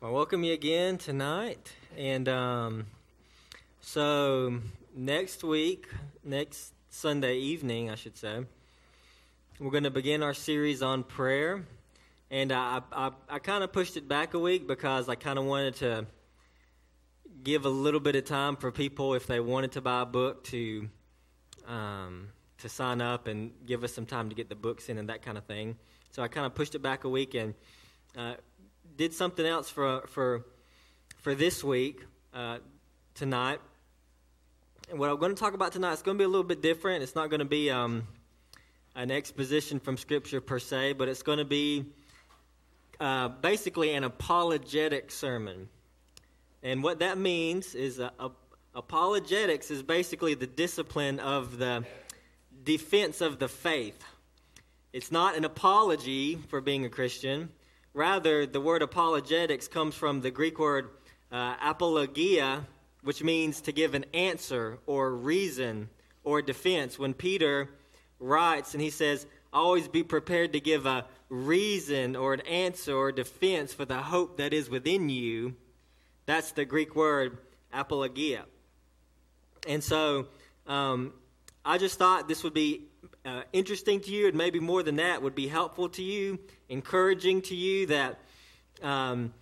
Well, welcome you again tonight. And um, so next week, next Sunday evening, I should say, we're going to begin our series on prayer. And I, I, I kind of pushed it back a week because I kind of wanted to give a little bit of time for people, if they wanted to buy a book, to um, to sign up and give us some time to get the books in and that kind of thing. So I kind of pushed it back a week and. Uh, did something else for for for this week uh, tonight. And what I'm going to talk about tonight is going to be a little bit different. It's not going to be um, an exposition from Scripture per se, but it's going to be uh, basically an apologetic sermon. And what that means is uh, apologetics is basically the discipline of the defense of the faith. It's not an apology for being a Christian. Rather, the word apologetics comes from the Greek word uh, apologia, which means to give an answer or reason or defense. When Peter writes and he says, Always be prepared to give a reason or an answer or defense for the hope that is within you, that's the Greek word apologia. And so um, I just thought this would be uh, interesting to you, and maybe more than that, would be helpful to you, encouraging to you that um,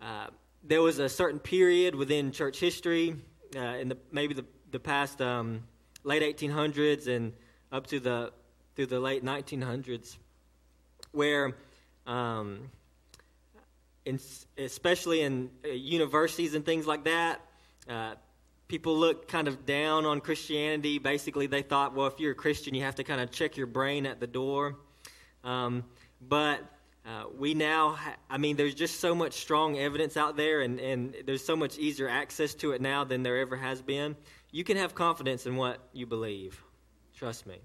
uh, there was a certain period within church history, uh, in the, maybe the, the past um, late 1800s and up to the through the late 1900s, where, um, in, especially in uh, universities and things like that, uh, people looked kind of down on Christianity. Basically, they thought, well, if you're a Christian, you have to kind of check your brain at the door. Um, but uh, we now, ha- I mean, there's just so much strong evidence out there, and, and there's so much easier access to it now than there ever has been. You can have confidence in what you believe. Trust me.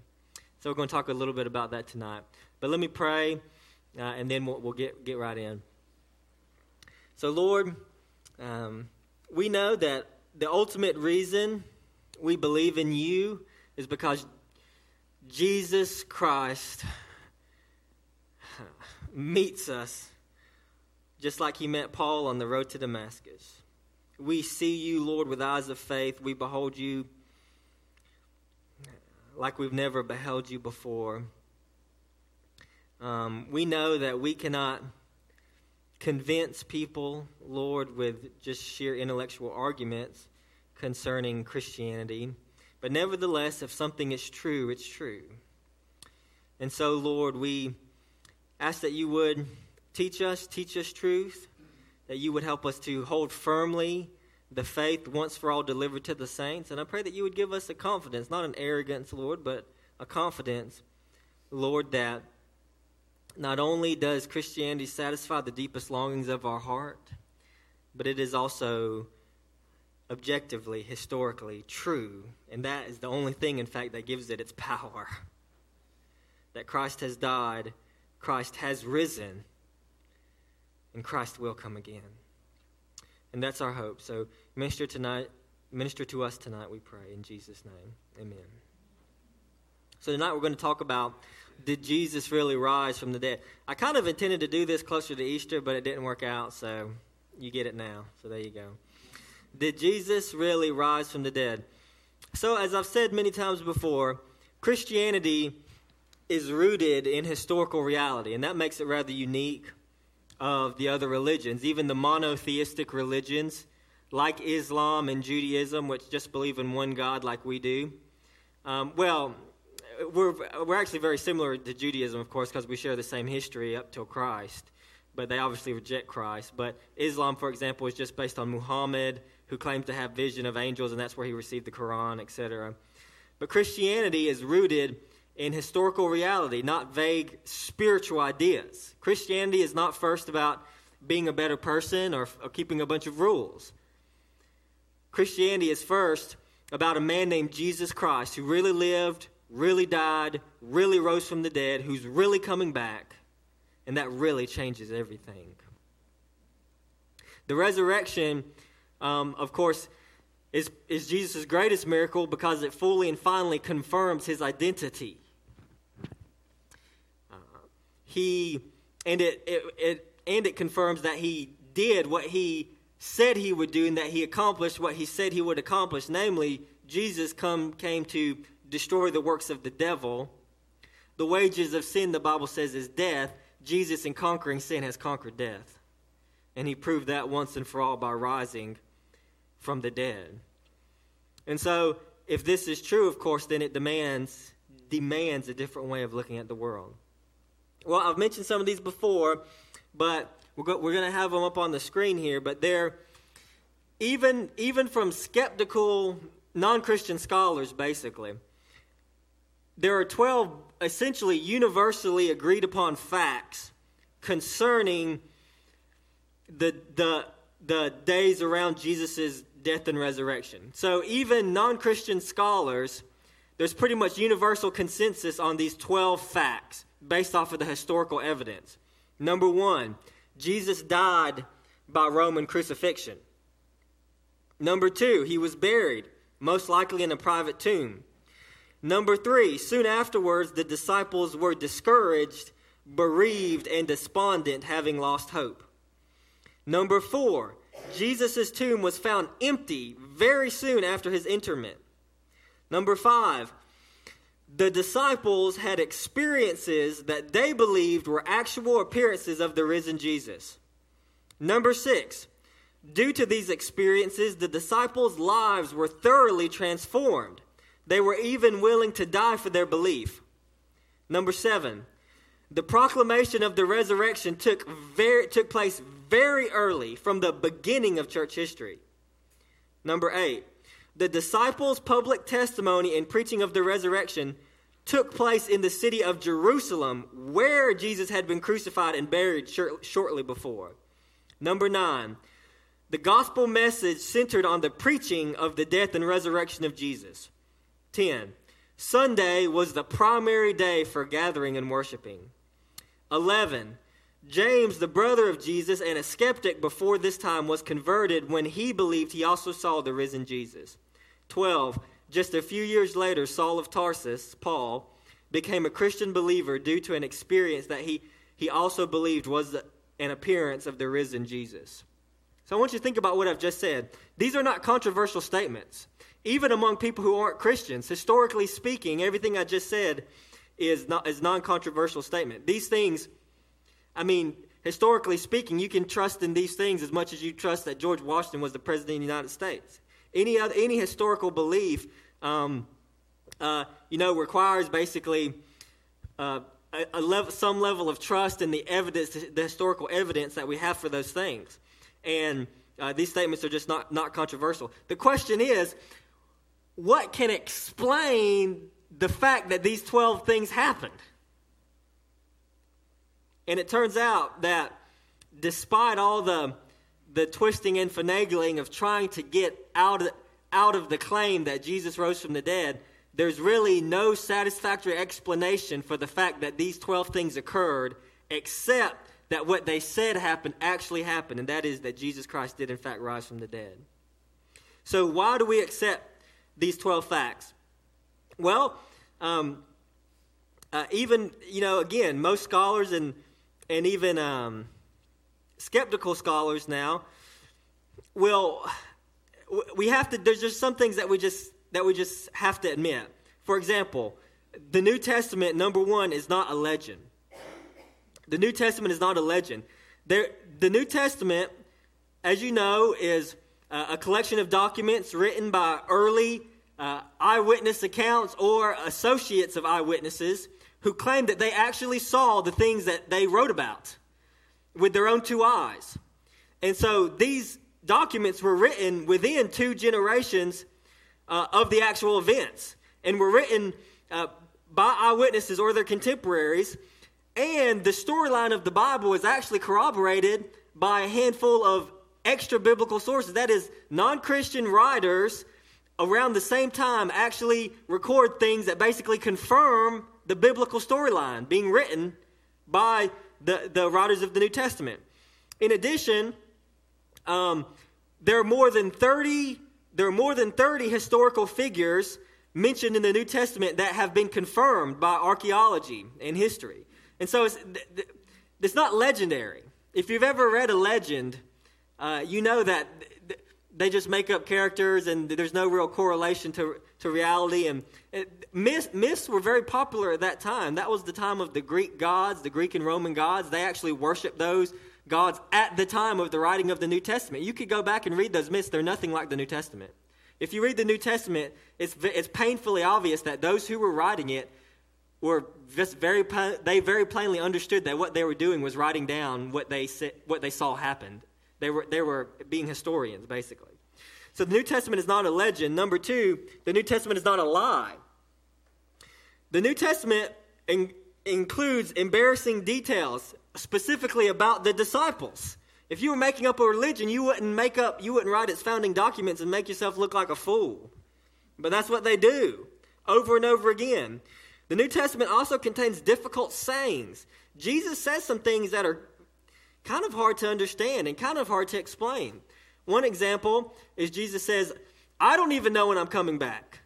So, we're going to talk a little bit about that tonight. But let me pray, uh, and then we'll, we'll, get, get right in. So, Lord, um, we know that the ultimate reason we believe in you is because Jesus Christ meets us just like he met Paul on the road to Damascus. We see you, Lord, with eyes of faith. We behold you like we've never beheld you before. Um, we know that we cannot convince people, Lord, with just sheer intellectual arguments concerning Christianity. But nevertheless, if something is true, it's true. And so, Lord, we ask that you would teach us, teach us truth, that you would help us to hold firmly the faith once for all delivered to the saints. And I pray that you would give us a confidence, not an arrogance, Lord, but a confidence, Lord, that not only does Christianity satisfy the deepest longings of our heart, but it is also objectively, historically true. And that is the only thing, in fact, that gives it its power. That Christ has died, Christ has risen, and Christ will come again. And that's our hope. So minister tonight, minister to us tonight, we pray. In Jesus' name. Amen. So tonight we're going to talk about did Jesus really rise from the dead? I kind of intended to do this closer to Easter, but it didn't work out, so you get it now. So there you go. Did Jesus really rise from the dead? So, as I've said many times before, Christianity is rooted in historical reality, and that makes it rather unique of the other religions, even the monotheistic religions like Islam and Judaism, which just believe in one God like we do. Um, well, we're, we're actually very similar to Judaism, of course, because we share the same history up till Christ, but they obviously reject Christ. But Islam, for example, is just based on Muhammad, who claims to have vision of angels, and that's where he received the Quran, etc. But Christianity is rooted in historical reality, not vague spiritual ideas. Christianity is not first about being a better person or, or keeping a bunch of rules. Christianity is first about a man named Jesus Christ who really lived, really died, really rose from the dead, who's really coming back, and that really changes everything. The resurrection, um, of course, is, is Jesus' greatest miracle because it fully and finally confirms his identity. Uh, he and it, it, it and it confirms that he did what he said he would do and that he accomplished what he said he would accomplish, namely, Jesus come, came to destroy the works of the devil. The wages of sin, the Bible says, is death. Jesus, in conquering sin, has conquered death. And he proved that once and for all by rising from the dead. And so, if this is true, of course, then it demands demands a different way of looking at the world. Well, I've mentioned some of these before, but we're, we're going to have them up on the screen here. But they're even even from skeptical non-Christian scholars, basically. There are twelve essentially universally agreed upon facts concerning the the the days around Jesus' death and resurrection. So even non-Christian scholars, there's pretty much universal consensus on these 12 facts based off of the historical evidence. Number 1, Jesus died by Roman crucifixion. Number 2, he was buried, most likely in a private tomb. Number 3, soon afterwards the disciples were discouraged, bereaved and despondent having lost hope. Number 4, Jesus' tomb was found empty very soon after his interment. Number five, the disciples had experiences that they believed were actual appearances of the risen Jesus. Number six, due to these experiences, the disciples' lives were thoroughly transformed. They were even willing to die for their belief. Number seven, the proclamation of the resurrection took, very, took place very early from the beginning of church history. Number eight, the disciples' public testimony and preaching of the resurrection took place in the city of Jerusalem, where Jesus had been crucified and buried shortly before. Number nine, the gospel message centered on the preaching of the death and resurrection of Jesus. 10. Sunday was the primary day for gathering and worshiping. 11. James, the brother of Jesus and a skeptic before this time, was converted when he believed he also saw the risen Jesus. 12. Just a few years later, Saul of Tarsus, Paul, became a Christian believer due to an experience that he, he also believed was an appearance of the risen Jesus. So I want you to think about what I've just said. These are not controversial statements. Even among people who aren't Christians, historically speaking, everything I just said is, not, is non-controversial statement. These things I mean, historically speaking, you can trust in these things as much as you trust that George Washington was the president of the United States. Any other, any historical belief, um, uh, you know, requires basically uh, a, a level, some level of trust in the evidence, the historical evidence that we have for those things. And uh, these statements are just not, not controversial. The question is, what can explain the fact that these 12 things happened? And it turns out that despite all the, the twisting and finagling of trying to get out of, out of the claim that Jesus rose from the dead, there's really no satisfactory explanation for the fact that these 12 things occurred except that what they said happened actually happened, and that is that Jesus Christ did, in fact, rise from the dead. So, why do we accept these 12 facts? Well, um, uh, even, you know, again, most scholars and and even um, skeptical scholars now will we have to there's just some things that we just that we just have to admit. For example the new testament number one is not a legend. The new testament is not a legend. There, the new testament as you know is uh, a collection of documents written by early uh, eyewitness accounts or associates of eyewitnesses who claimed that they actually saw the things that they wrote about with their own two eyes. And so these documents were written within two generations uh, of the actual events and were written uh, by eyewitnesses or their contemporaries. And the storyline of the Bible is actually corroborated by a handful of extra biblical sources. That is, non Christian writers around the same time actually record things that basically confirm the biblical storyline being written by the, the writers of the New Testament. In addition, um, there are more than 30 there are more than 30 historical figures mentioned in the New Testament that have been confirmed by archaeology and history. And so it's, it's not legendary. If you've ever read a legend, uh, you know that they just make up characters and there's no real correlation to, to reality. And myths, myths were very popular at that time. That was the time of the Greek gods, the Greek and Roman gods. They actually worshiped those gods at the time of the writing of the New Testament. You could go back and read those myths, they're nothing like the New Testament. If you read the New Testament, it's, it's painfully obvious that those who were writing it were just very they very plainly understood that what they were doing was writing down what they what they saw happened. They were they were being historians basically. So the New Testament is not a legend. Number two, the New Testament is not a lie. The New Testament in, includes embarrassing details, specifically about the disciples. If you were making up a religion, you wouldn't make up, you wouldn't write its founding documents and make yourself look like a fool. But that's what they do over and over again. The New Testament also contains difficult sayings. Jesus says some things that are kind of hard to understand and kind of hard to explain. One example is Jesus says, I don't even know when I'm coming back.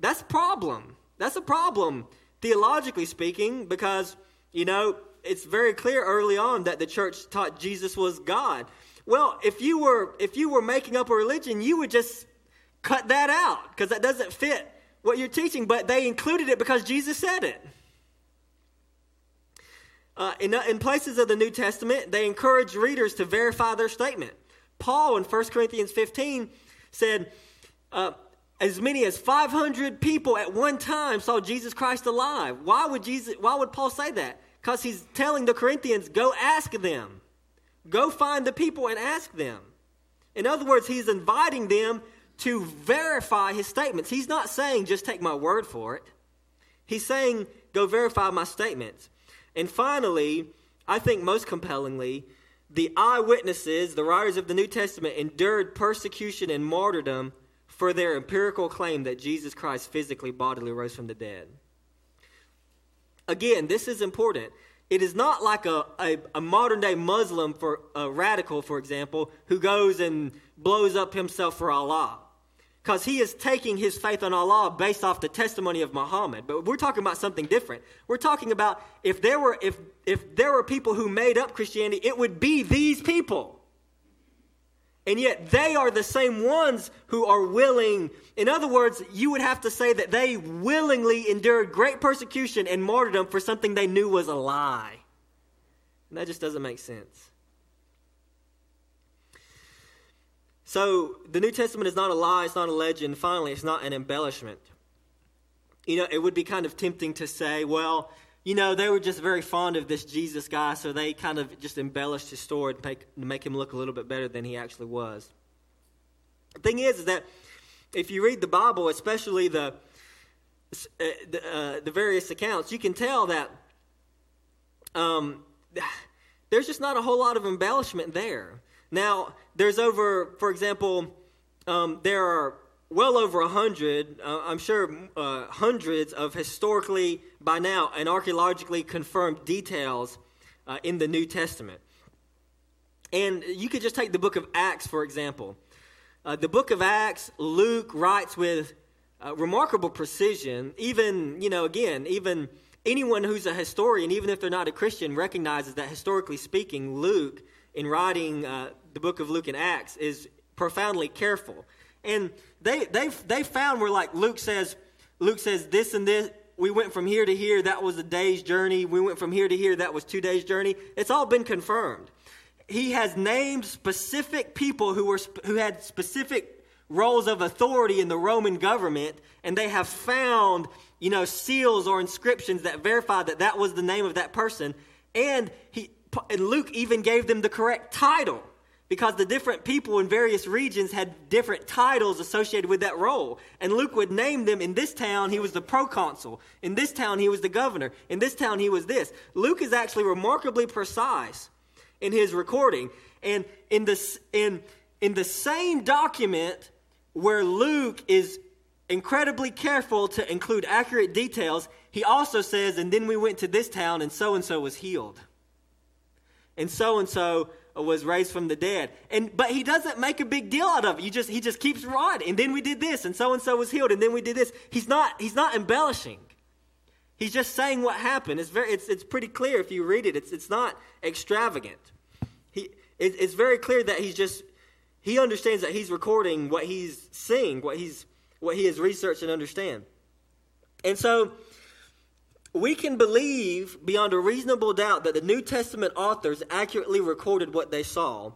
That's a problem. That's a problem, theologically speaking, because, you know, it's very clear early on that the church taught Jesus was God. Well, if you were if you were making up a religion, you would just cut that out because that doesn't fit what you're teaching. But they included it because Jesus said it. Uh, in, in places of the New Testament, they encourage readers to verify their statement. Paul in 1 Corinthians 15 said, uh, as many as 500 people at one time saw Jesus Christ alive. Why would Jesus why would Paul say that? Because he's telling the Corinthians, go ask them. Go find the people and ask them. In other words, he's inviting them to verify his statements. He's not saying, just take my word for it. He's saying, go verify my statements. And finally, I think most compellingly, the eyewitnesses, the writers of the New Testament, endured persecution and martyrdom for their empirical claim that Jesus Christ physically, bodily rose from the dead. Again, this is important. It is not like a, a, a modern day Muslim, for a radical, for example, who goes and blows up himself for Allah. Because he is taking his faith on Allah based off the testimony of Muhammad. But we're talking about something different. We're talking about if there were if if there were people who made up Christianity, it would be these people. And yet they are the same ones who are willing. In other words, you would have to say that they willingly endured great persecution and martyrdom for something they knew was a lie. And that just doesn't make sense. So the New Testament is not a lie, it's not a legend. Finally, it's not an embellishment. You know, it would be kind of tempting to say, well, you know, they were just very fond of this Jesus guy, so they kind of just embellished his story to make, to make him look a little bit better than he actually was. The thing is, is that if you read the Bible, especially the uh, the, uh, the, various accounts, you can tell that um, there's just not a whole lot of embellishment there. Now, there's over, for example, um, there are well over a hundred, uh, I'm sure uh, hundreds of historically, by now, and archaeologically confirmed details uh, in the New Testament. And you could just take the book of Acts, for example. Uh, the book of Acts, Luke writes with uh, remarkable precision. Even, you know, again, even anyone who's a historian, even if they're not a Christian, recognizes that historically speaking, Luke, in writing uh, the book of Luke and Acts, is profoundly careful. And they they they found where like Luke says, Luke says this and this. We went from here to here. That was a day's journey. We went from here to here. That was two days' journey. It's all been confirmed. He has named specific people who were who had specific roles of authority in the Roman government, and they have found you know seals or inscriptions that verify that that was the name of that person. And he and Luke even gave them the correct title because the different people in various regions had different titles associated with that role. And Luke would name them in this town, he was the proconsul. In this town, he was the governor. In this town, he was this. Luke is actually remarkably precise in his recording. And in the, in, in the same document where Luke is incredibly careful to include accurate details, he also says, and then we went to this town, and so and so was healed. And so and so was raised from the dead. And but he doesn't make a big deal out of it. You just he just keeps writing. And then we did this, and so and so was healed, and then we did this. He's not he's not embellishing. He's just saying what happened. It's very it's it's pretty clear if you read it. It's it's not extravagant. He, it, it's very clear that he's just, he understands that he's recording what he's seeing, what, he's, what he has researched and understand. And so we can believe beyond a reasonable doubt that the New Testament authors accurately recorded what they saw.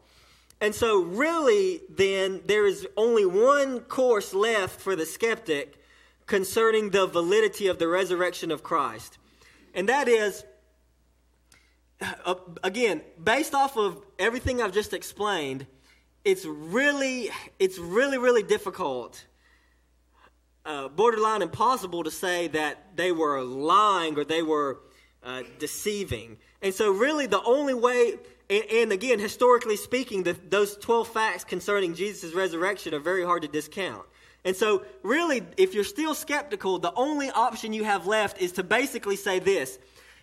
And so, really, then, there is only one course left for the skeptic concerning the validity of the resurrection of Christ. And that is, uh, again, based off of everything I've just explained, it's really, it's really, really difficult, uh, borderline impossible to say that they were lying or they were uh, deceiving. And so, really, the only way, and, and again, historically speaking, the, those 12 facts concerning Jesus' resurrection are very hard to discount. And so, really, if you're still skeptical, the only option you have left is to basically say this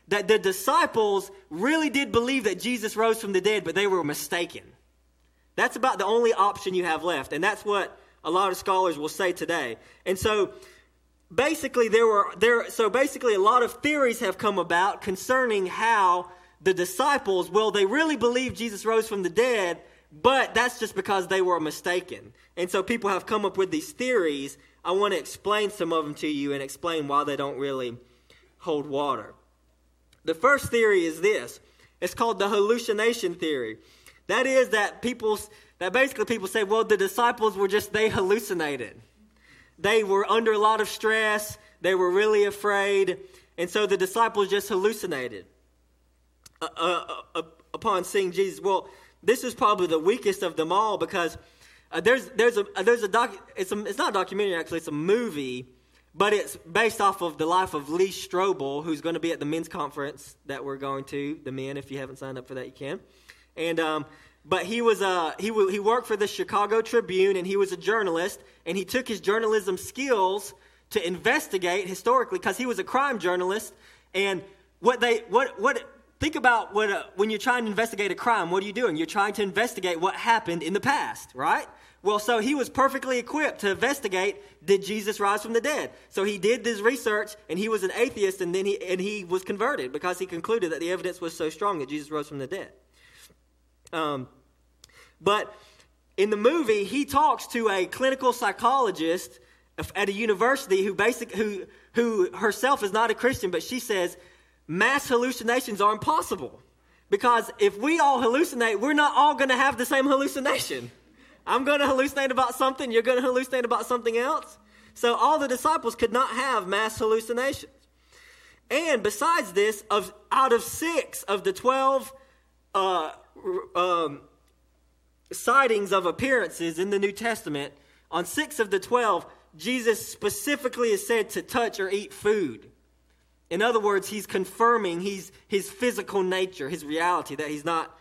that the disciples really did believe that Jesus rose from the dead, but they were mistaken. That's about the only option you have left. And that's what a lot of scholars will say today. And so, basically, there were there so basically a lot of theories have come about concerning how the disciples, well, they really believed Jesus rose from the dead, but that's just because they were mistaken. And so people have come up with these theories. I want to explain some of them to you and explain why they don't really hold water. The first theory is this it's called the hallucination theory. That is that people, that basically people say, well, the disciples were just, they hallucinated. They were under a lot of stress, they were really afraid, and so the disciples just hallucinated uh, uh, uh, upon seeing Jesus. Well, this is probably the weakest of them all because uh, there's there's a uh, there's a doc. It's a, it's not a documentary actually. It's a movie, but it's based off of the life of Lee Strobel, who's going to be at the men's conference that we're going to. The men, if you haven't signed up for that, you can. And um, but he was uh he he worked for the Chicago Tribune and he was a journalist and he took his journalism skills to investigate historically because he was a crime journalist and what they what what Think about what, uh, when you're trying to investigate a crime, what are you doing? You're trying to investigate what happened in the past, right? Well, so he was perfectly equipped to investigate did Jesus rise from the dead? So he did this research and he was an atheist and then he and he was converted because he concluded that the evidence was so strong that Jesus rose from the dead. Um, but in the movie, he talks to a clinical psychologist at a university who basic who who herself is not a Christian, but she says mass hallucinations are impossible. Because if we all hallucinate, we're not all going to have the same hallucination. I'm going to hallucinate about something, you're going to hallucinate about something else. So all the disciples could not have mass hallucinations. And besides this, of out of six of the 12 uh, um, sightings of appearances in the New Testament, on six of the 12, Jesus specifically is said to touch or eat food. In other words, he's confirming he's, his physical nature, his reality, that he's not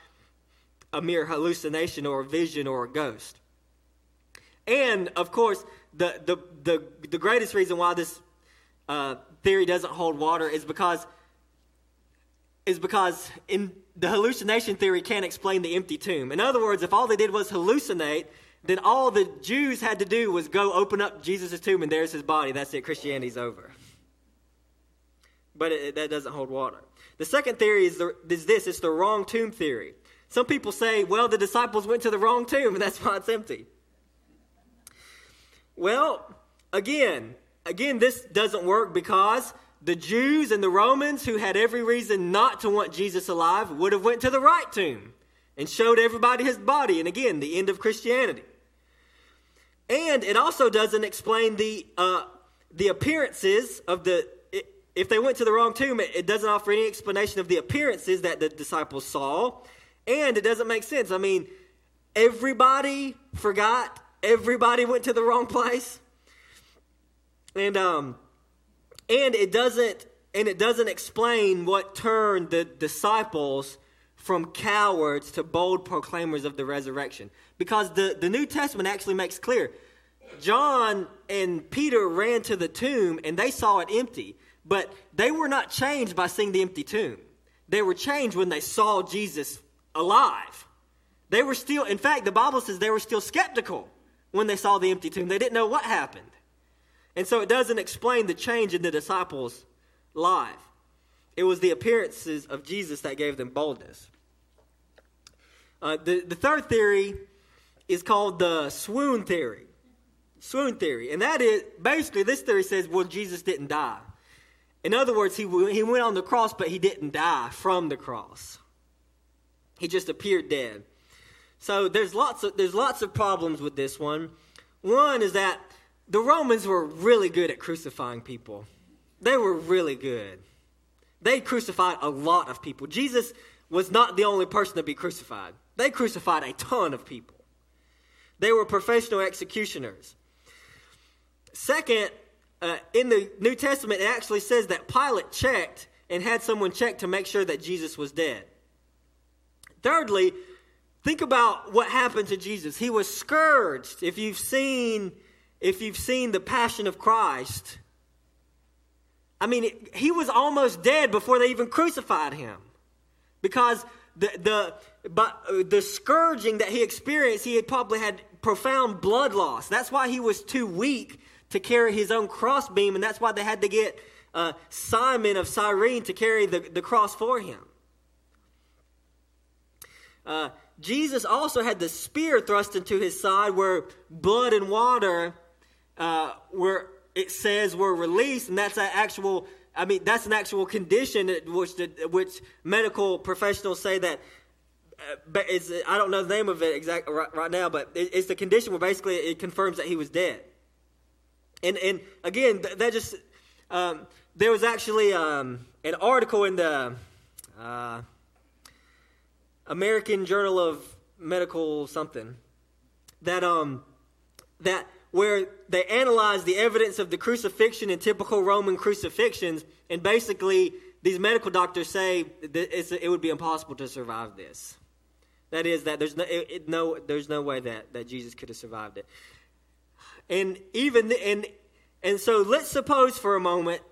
a mere hallucination or a vision or a ghost. And, of course, the, the, the, the greatest reason why this uh, theory doesn't hold water is because, is because in the hallucination theory can't explain the empty tomb. In other words, if all they did was hallucinate, then all the Jews had to do was go open up Jesus' tomb and there's his body. That's it. Christianity's over but it, that doesn't hold water. The second theory is, the, is this it's the wrong tomb theory. Some people say, well, the disciples went to the wrong tomb, and that's why it's empty. Well, again, again, this doesn't work because the Jews and the Romans, who had every reason not to want Jesus alive, would have went to the right tomb and showed everybody his body. And again, the end of Christianity. And it also doesn't explain the uh, the appearances of the if they went to the wrong tomb, it, doesn't offer any explanation of the appearances that the disciples saw, and it doesn't make sense. I mean, everybody forgot, everybody went to the wrong place, and um, and it doesn't and it doesn't explain what turned the disciples from cowards to bold proclaimers of the resurrection. Because the, the New Testament actually makes clear John and Peter ran to the tomb and they saw it empty. But they were not changed by seeing the empty tomb. They were changed when they saw Jesus alive. They were still, in fact, the Bible says they were still skeptical when they saw the empty tomb. They didn't know what happened. And so it doesn't explain the change in the disciples' life. It was the appearances of Jesus that gave them boldness. Uh, the, the third theory is called the swoon theory. Swoon theory. And that is basically this theory says, well, Jesus didn't die. In other words, he, he went on the cross, but he didn't die from the cross. He just appeared dead. So there's lots of there's lots of problems with this one. One is that the Romans were really good at crucifying people. They were really good. They crucified a lot of people. Jesus was not the only person to be crucified. They crucified a ton of people. They were professional executioners. Second, uh, in the New Testament, it actually says that Pilate checked and had someone check to make sure that Jesus was dead. Thirdly, think about what happened to Jesus. He was scourged. If you've seen, if you've seen the Passion of Christ, I mean, he was almost dead before they even crucified him, because the the but the scourging that he experienced, he had probably had profound blood loss. That's why he was too weak to carry his own crossbeam, and that's why they had to get uh, Simon of Cyrene to carry the, the cross for him. Uh, Jesus also had the spear thrust into his side where blood and water uh, were, it says, we're released, and that's an actual, I mean, that's an actual condition which, which medical professionals say that uh, but it's, I don't know the name of it exactly right, right now, but it, it's the condition where basically it confirms that he was dead. And and again, that just um, there was actually um, an article in the uh, American Journal of Medical something that um that where they analyzed the evidence of the crucifixion in typical Roman crucifixions, and basically these medical doctors say it would be impossible to survive this. That is that there's no, it, no there's no way that, that Jesus could have survived it. And even and and so let's suppose for a moment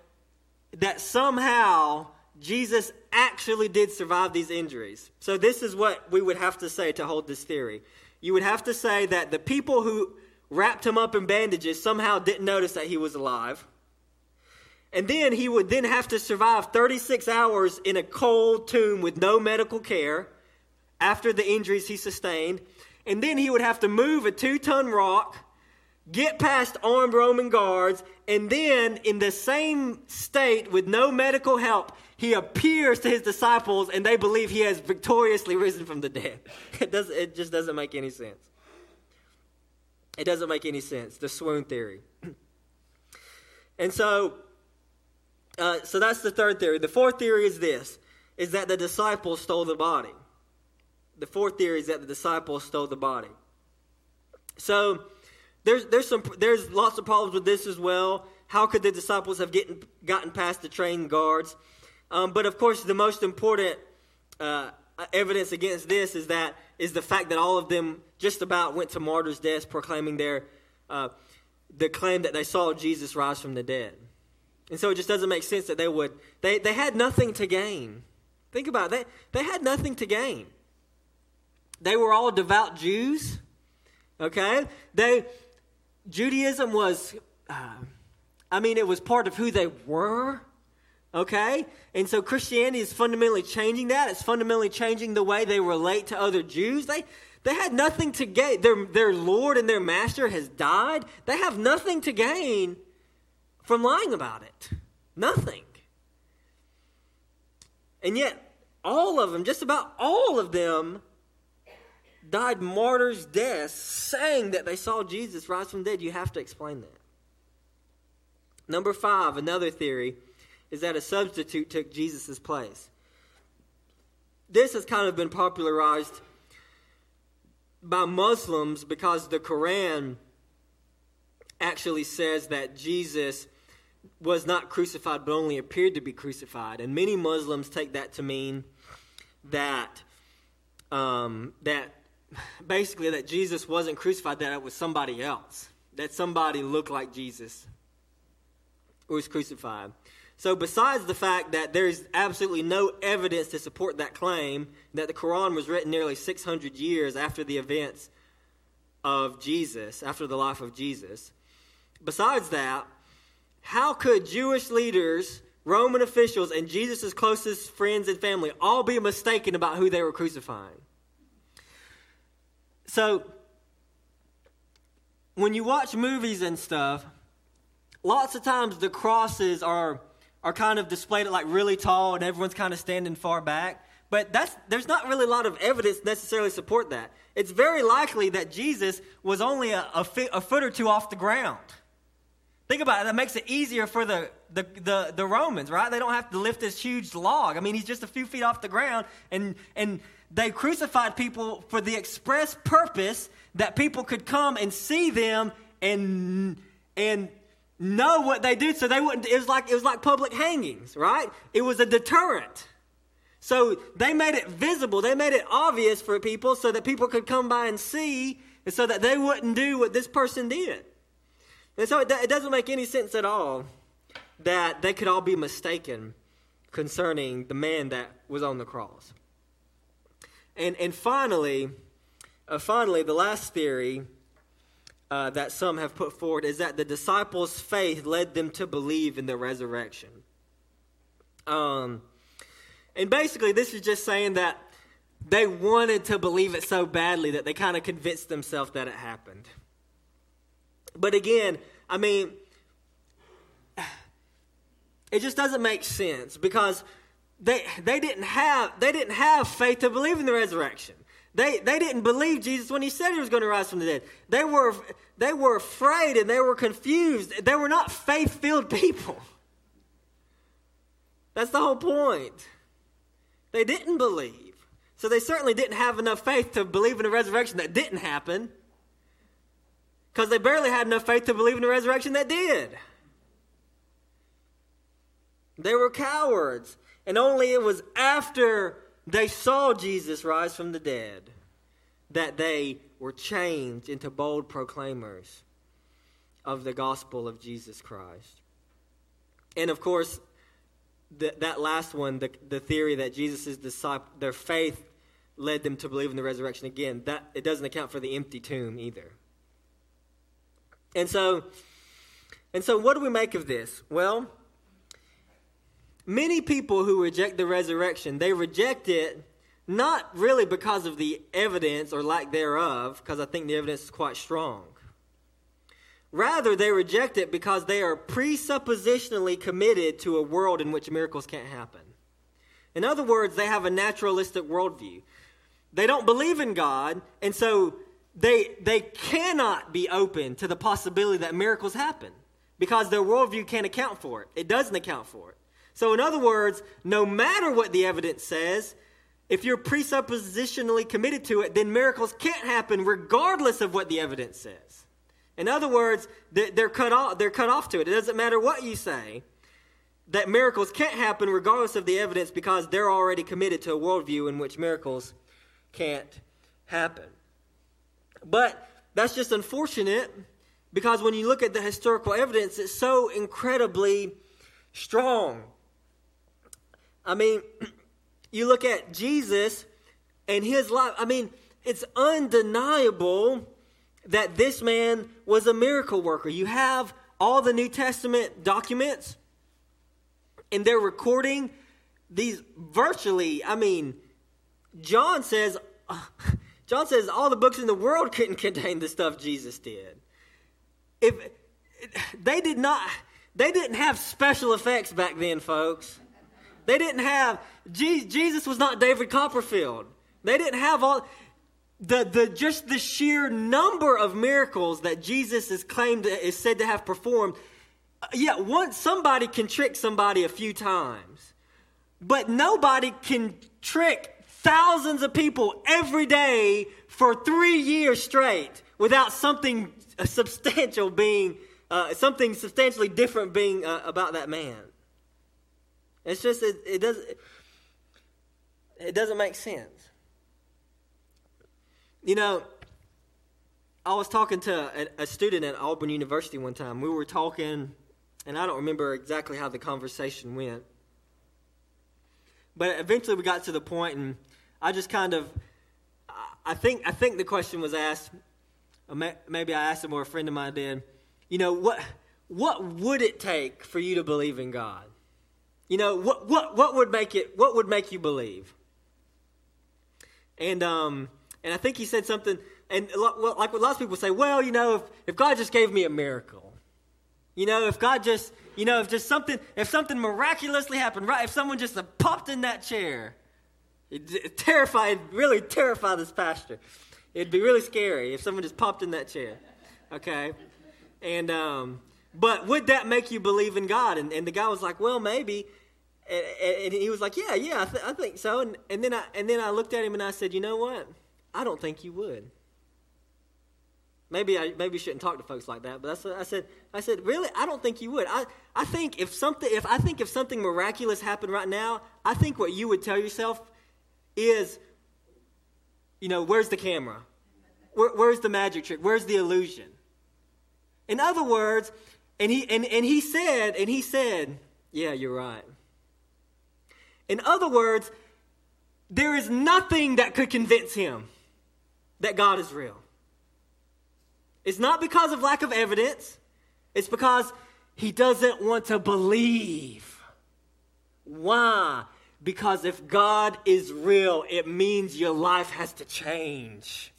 that somehow Jesus actually did survive these injuries. So this is what we would have to say to hold this theory. You would have to say that the people who wrapped him up in bandages somehow didn't notice that he was alive. And then he would then have to survive 36 hours in a cold tomb with no medical care after the injuries he sustained. And then he would have to move a two ton rock, get past armed Roman guards, and then in the same state with no medical help, he appears to his disciples and they believe he has victoriously risen from the dead. It, does, it just doesn't make any sense. It doesn't make any sense. The swoon theory. and so, uh, so that's the third theory. The fourth theory is this: is that the disciples stole the body the fourth theory is that the disciples stole the body. So there's there's some there's lots of problems with this as well. How could the disciples have getting, gotten past the trained guards? Um, but of course, the most important uh, evidence against this is that is the fact that all of them just about went to martyrs' deaths, proclaiming their uh, the claim that they saw Jesus rise from the dead. And so it just doesn't make sense that they would they they had nothing to gain. Think about it. They, they had nothing to gain. They were all devout Jews. Okay? They Judaism was uh, I mean it was part of who they were. Okay? And so Christianity is fundamentally changing that. It's fundamentally changing the way they relate to other Jews. They they had nothing to gain. Their, their Lord and their Master has died. They have nothing to gain from lying about it. Nothing. And yet, all of them, just about all of them, died martyrs' deaths saying that they saw Jesus rise from the dead. You have to explain that. Number five, another theory, is that a substitute took Jesus' place. This has kind of been popularized by Muslims because the Quran actually says that Jesus was not crucified but only appeared to be crucified. And many Muslims take that to mean that um, that basically that Jesus wasn't crucified, that it was somebody else. That somebody looked like Jesus was crucified. So, besides the fact that there's absolutely no evidence to support that claim, that the Quran was written nearly 600 years after the events of Jesus, after the life of Jesus, besides that, how could Jewish leaders, Roman officials, and Jesus' closest friends and family all be mistaken about who they were crucifying? so when you watch movies and stuff, lots of times the crosses are are kind of displayed at like really tall and everyone's kind of standing far back. But that's there's not really a lot of evidence necessarily support that. It's very likely that Jesus was only a, a, fi- a foot or two off the ground. Think about it. That makes it easier for the, the, the, the, Romans, right? They don't have to lift this huge log. I mean, he's just a few feet off the ground, and, and they crucified people for the express purpose that people could come and see them and, and know what they do so they wouldn't it was like it was like public hangings right? It was a deterrent. So they made it visible they made it obvious for people so that people could come by and see and so that they wouldn't do what this person did. And so it, it doesn't make any sense at all that they could all be mistaken concerning the man that was on the cross. And and finally uh, finally the last theory uh, that some have put forward is that the disciples' faith led them to believe in the resurrection. Um, and basically, this is just saying that they wanted to believe it so badly that they kind of convinced themselves that it happened. But again, I mean, it just doesn't make sense because they they didn't have they didn't have faith to believe in the resurrection. They, they didn't believe Jesus when he said he was going to rise from the dead. They were, they were afraid and they were confused. They were not faith filled people. That's the whole point. They didn't believe. So they certainly didn't have enough faith to believe in a resurrection that didn't happen. Because they barely had enough faith to believe in a resurrection that did. They were cowards. And only it was after they saw Jesus rise from the dead, that they were changed into bold proclaimers of the gospel of Jesus Christ. And of course, the, that last one, the, the theory that Jesus' disciple, their faith led them to believe in the resurrection again, that it doesn't account for the empty tomb either. And so, and so what do we make of this? Well, many people who reject the resurrection, they reject it not really because of the evidence or lack thereof, because I think the evidence is quite strong. Rather, they reject it because they are presuppositionally committed to a world in which miracles can't happen. In other words, they have a naturalistic worldview. They don't believe in God, and so they, they cannot be open to the possibility that miracles happen because their worldview can't account for it. It doesn't account for it. So, in other words, no matter what the evidence says, if you're presuppositionally committed to it, then miracles can't happen regardless of what the evidence says. In other words, they're cut off, they're cut off to it. It doesn't matter what you say, that miracles can't happen regardless of the evidence because they're already committed to a worldview in which miracles can't happen. But that's just unfortunate because when you look at the historical evidence, it's so incredibly strong. I mean, you look at Jesus and his life. I mean, it's undeniable that this man was a miracle worker. You have all the New Testament documents, and they're recording these virtually. I mean, John says, John says all the books in the world couldn't contain the stuff Jesus did. If they did not, they didn't have special effects back then, folks. They didn't have, Jesus was not David Copperfield. They didn't have all, the, the, just the sheer number of miracles that Jesus is claimed, is said to have performed. Uh, yeah, once somebody can trick somebody a few times, but nobody can trick thousands of people every day for three years straight without something substantial being, uh, something substantially different being uh, about that man. It's just it, it doesn't it doesn't make sense. You know, I was talking to a, a, student at Auburn University one time. We were talking, and I don't remember exactly how the conversation went. But eventually we got to the point, and I just kind of, I think, I think the question was asked. Maybe I asked him, or a friend of mine did. You know what? What would it take for you to believe in God? You know, what, what, what would make it, what would make you believe? And um, And I think he said something, and like what lots of people say, well, you know, if, if God just gave me a miracle, you know, if God just, you know, if just something, if something miraculously happened, right? If someone just popped in that chair, it, it terrified, really terrified this pastor. It'd be really scary if someone just popped in that chair. Okay? And, um, but would that make you believe in God? And, and the guy was like, well, maybe. And, and he was like, yeah, yeah, I, th- I think so. And, and, then I, and then I looked at him and I said, you know what? I don't think you would. Maybe I maybe shouldn't talk to folks like that, but that's what I said. I said, really, I don't think you would. I, I think if something if I think if something miraculous happened right now, I think what you would tell yourself is, you know, where's the camera? Where, where's the magic trick? Where's the illusion? In other words, and he and, and he said, and he said, Yeah, you're right. In other words, there is nothing that could convince him that God is real. It's not because of lack of evidence, it's because he doesn't want to believe. Why? Because if God is real, it means your life has to change.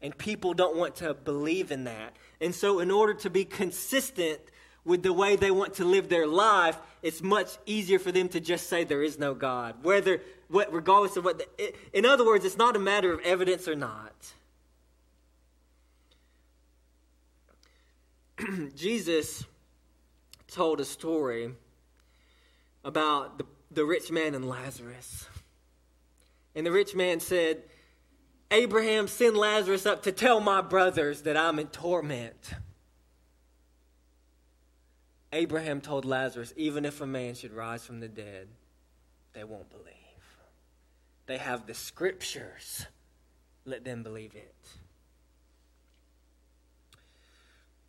And people don't want to believe in that. And so, in order to be consistent with the way they want to live their life, it's much easier for them to just say there is no God, whether, what, regardless of what. The, in other words, it's not a matter of evidence or not. Jesus told a story about the, the rich man and Lazarus. And the rich man said, Abraham, send Lazarus up to tell my brothers that I'm in torment. Abraham told Lazarus, even if a man should rise from the dead, they won't believe. They have the scriptures. Let them believe it.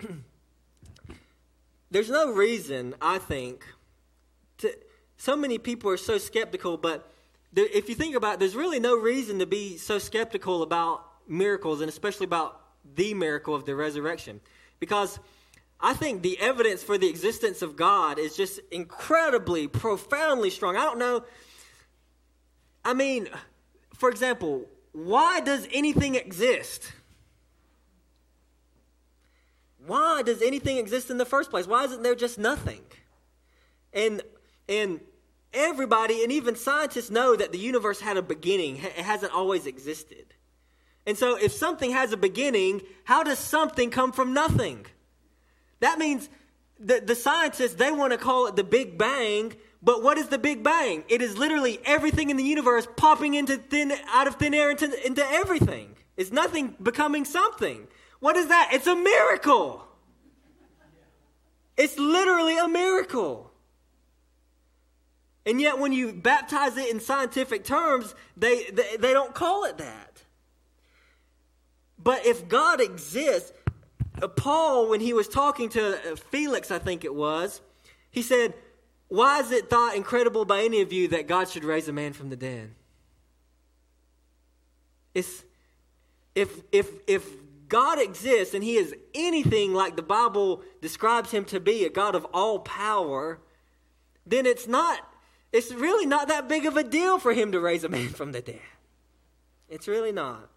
There's no reason, I think, to, so many people are so skeptical, but there, if you think about it, there's really no reason to be so skeptical about miracles, and especially about the miracle of the resurrection. Because I think the evidence for the existence of God is just incredibly, profoundly strong. I don't know. I mean, for example, why does anything exist? Why does anything exist in the first place? Why isn't there just nothing? And and everybody and even scientists know that the universe had a beginning. It hasn't always existed. And so if something has a beginning, how does something come from nothing? That means the, the scientists, they want to call it the Big Bang, but what is the Big Bang? It is literally everything in the universe popping into thin, out of thin air into, into everything. It's nothing becoming something. What is that? It's a miracle. It's literally a miracle. And yet, when you baptize it in scientific terms, they, they, they don't call it that. But if God exists, Paul, when he was talking to uh, Felix, I think it was, he said, Why is it thought incredible by any of you that God should raise a man from the dead? It's, if, if, if God exists and he is anything like the Bible describes him to be, a God of all power, then it's not, it's really not that big of a deal for him to raise a man from the dead. It's really not.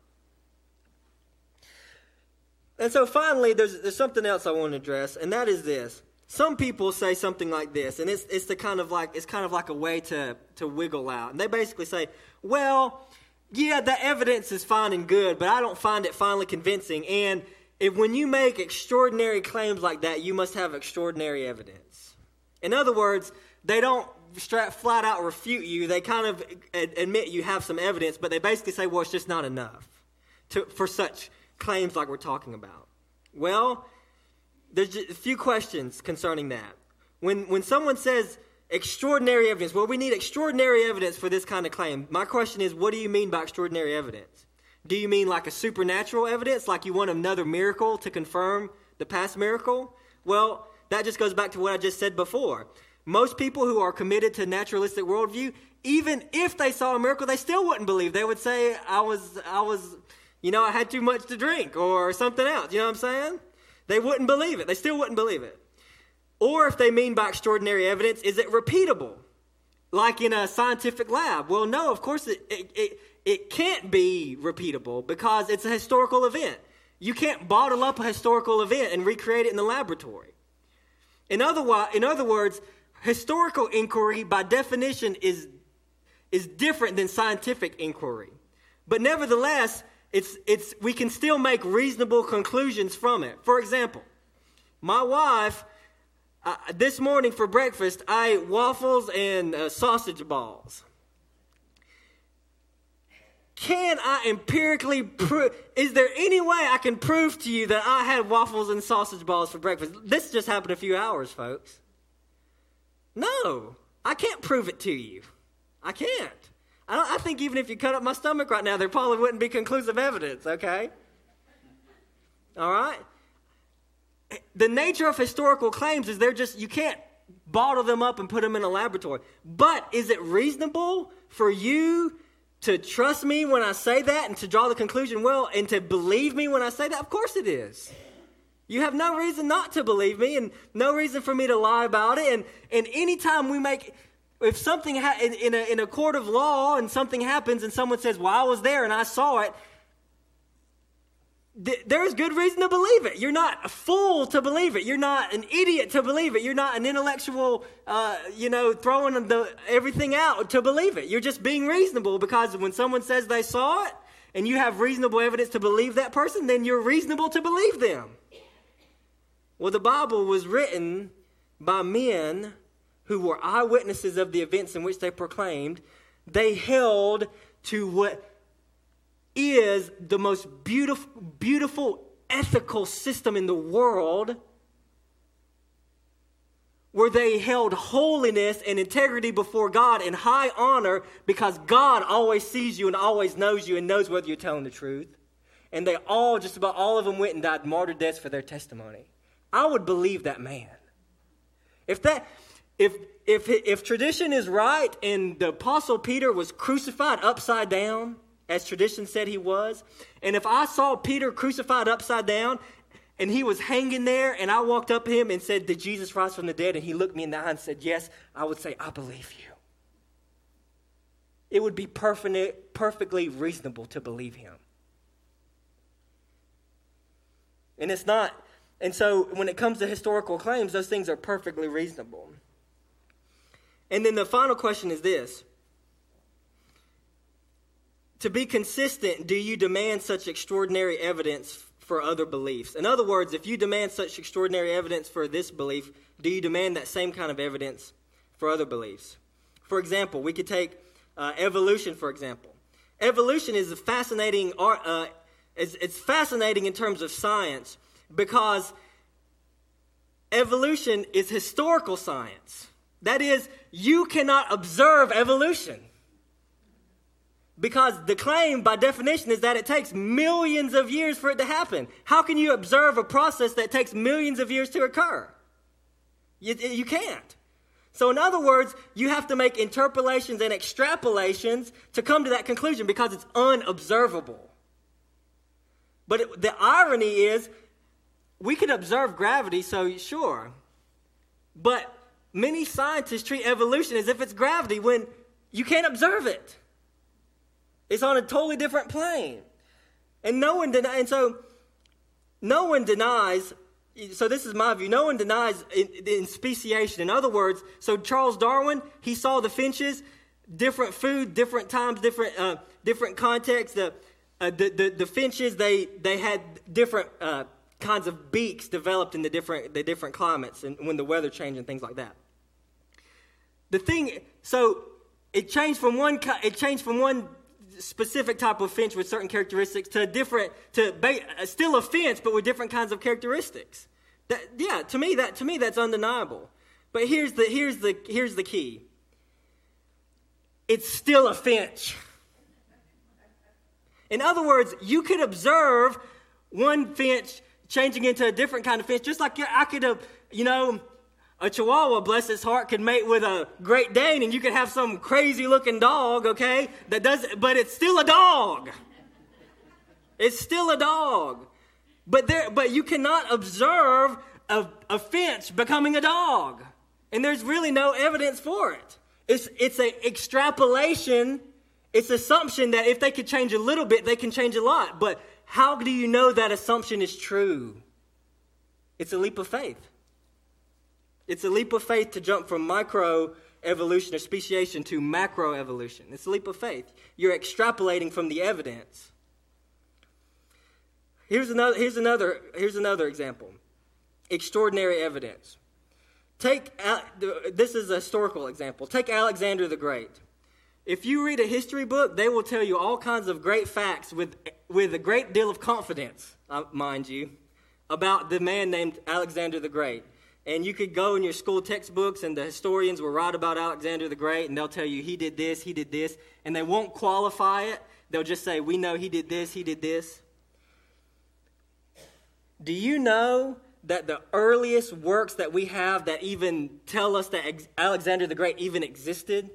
And so finally, there's, there's something else I want to address, and that is this. Some people say something like this, and it's, it's the kind of like, it's kind of like a way to, to wiggle out. And they basically say, well, yeah, the evidence is fine and good, but I don't find it finally convincing. And if when you make extraordinary claims like that, you must have extraordinary evidence. In other words, they don't flat out refute you. They kind of admit you have some evidence, but they basically say, well, it's just not enough to, for such claims like we're talking about. Well, there's a few questions concerning that. When, when someone says Extraordinary evidence. Well, we need extraordinary evidence for this kind of claim. My question is, what do you mean by extraordinary evidence? Do you mean like a supernatural evidence, like you want another miracle to confirm the past miracle? Well, that just goes back to what I just said before. Most people who are committed to naturalistic worldview, even if they saw a miracle, they still wouldn't believe. They would say, I was, I was, you know, I had too much to drink or something else. You know what I'm saying? They wouldn't believe it. They still wouldn't believe it. Or if they mean by extraordinary evidence, is it repeatable? Like in a scientific lab? Well, no, of course, it, it, it, it can't be repeatable because it's a historical event. You can't bottle up a historical event and recreate it in the laboratory. In other, in other words, historical inquiry by definition is, is different than scientific inquiry. But nevertheless, it's, it's, we can still make reasonable conclusions from it. For example, my wife, uh, this morning for breakfast, I ate waffles and uh, sausage balls. Can I empirically prove? Is there any way I can prove to you that I had waffles and sausage balls for breakfast? This just happened a few hours, folks. No, I can't prove it to you. I can't. I, I think even if you cut up my stomach right now, there probably wouldn't be conclusive evidence, okay? All right? The nature of historical claims is they're just, you can't bottle them up and put them in a laboratory. But is it reasonable for you to trust me when I say that and to draw the conclusion, well, and to believe me when I say that? Of course it is. You have no reason not to believe me and no reason for me to lie about it. And, and anytime we make, if something ha- in, in, a, in a court of law and something happens and someone says, well, I was there and I saw it, there's good reason to believe it. You're not a fool to believe it. You're not an idiot to believe it. You're not an intellectual, uh, you know, throwing the, everything out to believe it. You're just being reasonable because when someone says they saw it and you have reasonable evidence to believe that person, then you're reasonable to believe them. Well, the Bible was written by men who were eyewitnesses of the events in which they proclaimed. They held to what is the most beautiful, beautiful ethical system in the world where they held holiness and integrity before God in high honor because God always sees you and always knows you and knows whether you're telling the truth. And they all, just about all of them, went and died martyr deaths for their testimony. I would believe that man. If that, if if if tradition is right and the apostle Peter was crucified upside down, as tradition said he was. And if I saw Peter crucified upside down and he was hanging there and I walked up to him and said, Did Jesus rise from the dead? And he looked me in the eye and said, Yes, I would say, I believe you. It would be perfect, perfectly reasonable to believe him. And it's not, and so when it comes to historical claims, those things are perfectly reasonable. And then the final question is this to be consistent, do you demand such extraordinary evidence for other beliefs? In other words, if you demand such extraordinary evidence for this belief, do you demand that same kind of evidence for other beliefs? For example, we could take uh, evolution, for example. Evolution is a fascinating art, uh, it's, it's fascinating in terms of science because evolution is historical science. That is, you cannot observe evolution. Because the claim, by definition, is that it takes millions of years for it to happen. How can you observe a process that takes millions of years to occur? You, you can't. So, in other words, you have to make interpolations and extrapolations to come to that conclusion because it's unobservable. But it, the irony is, we can observe gravity, so sure. But many scientists treat evolution as if it's gravity when you can't observe it. It's on a totally different plane. And no one and so no one denies, so this is my view, no one denies in, in speciation. In other words, so Charles Darwin, he saw the finches, different food, different times, different, uh, different contexts. The, uh, the, the, the, finches, they, they had different uh, kinds of beaks developed in the different, the different climates and when the weather changed and things like that. The thing, so it changed from one, it changed from one specific type of finch with certain characteristics to a different to ba- uh, still a finch but with different kinds of characteristics. That yeah to me that to me that's undeniable. But here's the here's the here's the key. It's still a finch in other words you could observe one finch changing into a different kind of finch just like i could have you know a chihuahua, bless its heart, could mate with a Great Dane, and you could have some crazy looking dog, okay? That does, but it's still a dog. It's still a dog. But there, but you cannot observe a, a finch becoming a dog, and there's really no evidence for it. It's it's an extrapolation. It's assumption that if they could change a little bit, they can change a lot. But how do you know that assumption is true? It's a leap of faith. It's a leap of faith to jump from micro evolution or speciation to macro evolution. It's a leap of faith. You're extrapolating from the evidence. Here's another, here's another, here's another example extraordinary evidence. Take, this is a historical example. Take Alexander the Great. If you read a history book, they will tell you all kinds of great facts with, with a great deal of confidence, uh, mind you, about the man named Alexander the Great. And you could go in your school textbooks, and the historians will write about Alexander the Great, and they'll tell you he did this, he did this, and they won't qualify it. They'll just say, We know he did this, he did this. Do you know that the earliest works that we have that even tell us that Alexander the Great even existed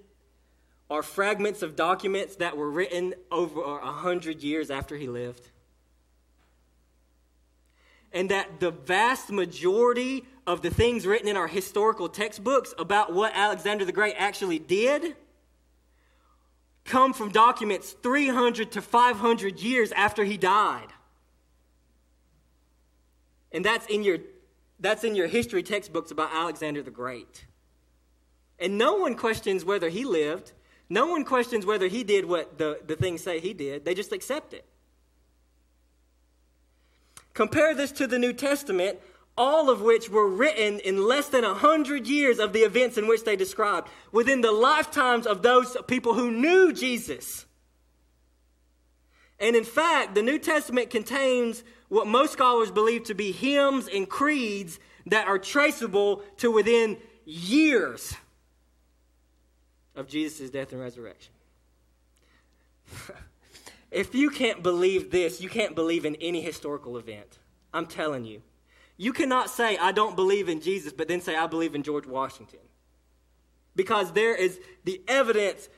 are fragments of documents that were written over a hundred years after he lived? And that the vast majority of the things written in our historical textbooks about what Alexander the Great actually did come from documents 300 to 500 years after he died. And that's in your that's in your history textbooks about Alexander the Great. And no one questions whether he lived. No one questions whether he did what the, the things say he did. They just accept it. Compare this to the New Testament, all of which were written in less than a hundred years of the events in which they described, within the lifetimes of those people who knew Jesus. And in fact, the New Testament contains what most scholars believe to be hymns and creeds that are traceable to within years of Jesus' death and resurrection. If you can't believe this, you can't believe in any historical event. I'm telling you. You cannot say, I don't believe in Jesus, but then say, I believe in George Washington. Because there is the evidence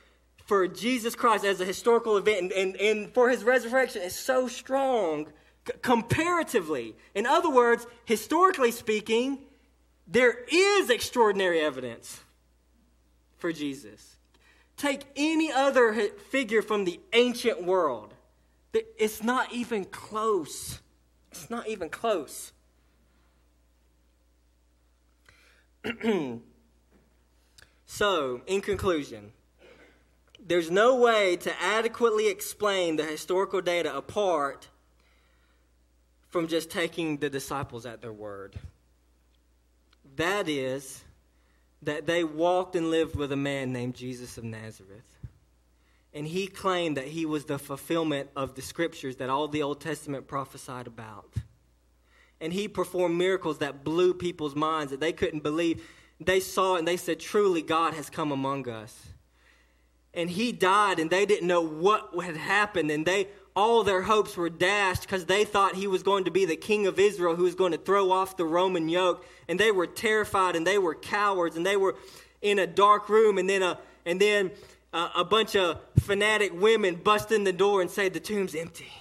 for Jesus Christ as a historical event and, and, and for his resurrection is so strong c- comparatively. In other words, historically speaking, there is extraordinary evidence for Jesus. Take any other figure from the ancient world. It's not even close. It's not even close. so, in conclusion, there's no way to adequately explain the historical data apart from just taking the disciples at their word. That is, that they walked and lived with a man named Jesus of Nazareth. And he claimed that he was the fulfillment of the scriptures that all the Old Testament prophesied about. And he performed miracles that blew people's minds that they couldn't believe. They saw it and they said, Truly, God has come among us. And he died and they didn't know what had happened. And they all their hopes were dashed because they thought he was going to be the king of Israel who was going to throw off the Roman yoke. And they were terrified and they were cowards and they were in a dark room. And then a, and then a, a bunch of fanatic women bust in the door and say, The tomb's empty.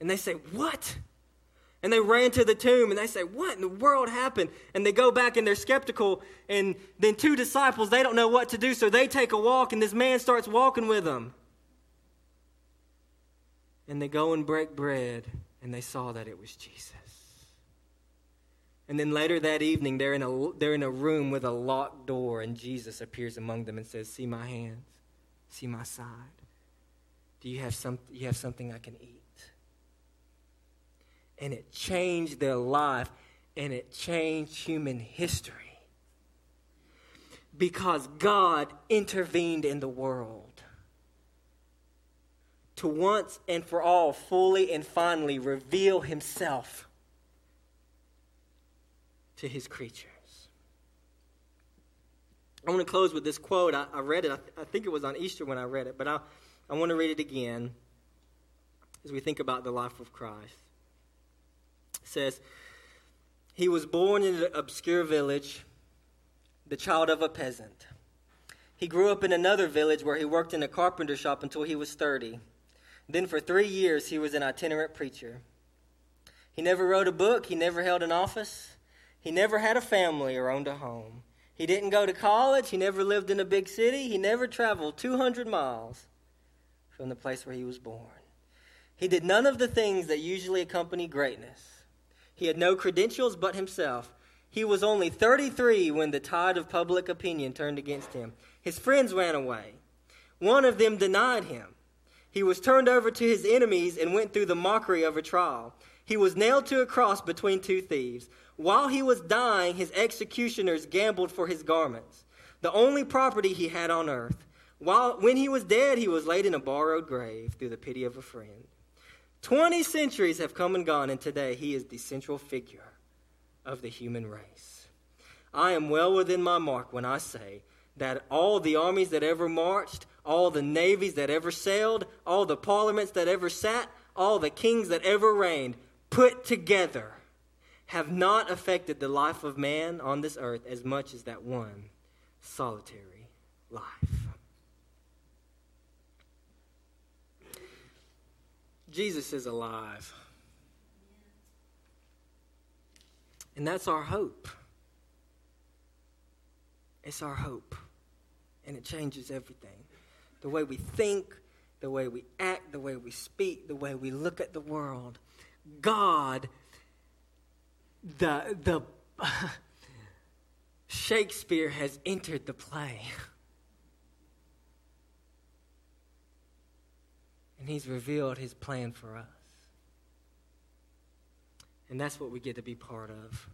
And they say, What? And they ran to the tomb and they say, What in the world happened? And they go back and they're skeptical. And then two disciples, they don't know what to do. So they take a walk and this man starts walking with them and they go and break bread, and they saw that it was Jesus. And then later that evening, they're in a, they're in a room with a locked door, and Jesus appears among them and says, See my hands, see my side. Do you have, some, you have something I can eat? And it changed their life, and it changed human history. Because God intervened in the world to once and for all fully and finally reveal himself to his creatures. I want to close with this quote. I, I read it, I, th- I, think it was on Easter when I read it, but I, I want to read it again as we think about the life of Christ. It says, He was born in an obscure village, the child of a peasant. He grew up in another village where he worked in a carpenter shop until he was 30. Then for three years, he was an itinerant preacher. He never wrote a book, he never held an office, he never had a family or owned a home. He didn't go to college. He never lived in a big city. He never traveled 200 miles from the place where he was born. He did none of the things that usually accompany greatness. He had no credentials but himself. He was only 33 when the tide of public opinion turned against him. His friends ran away. One of them denied him. He was turned over to his enemies and went through the mockery of a trial. He was nailed to a cross between two thieves. While he was dying, his executioners gambled for his garments, the only property he had on earth. While, when he was dead, he was laid in a borrowed grave through the pity of a friend. Twenty centuries have come and gone, and today he is the central figure of the human race. I am well within my mark when I say that all the armies that ever marched, all the navies that ever sailed, all the parliaments that ever sat, all the kings that ever reigned, put together, have not affected the life of man on this earth as much as that one solitary life. Jesus is alive. And that's our hope. It's our hope. And it changes everything. The way we think, the way we act, the way we speak, the way we look at the world. God, the, the Shakespeare has entered the play. And he's revealed his plan for us. And that's what we get to be part of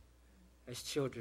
as children.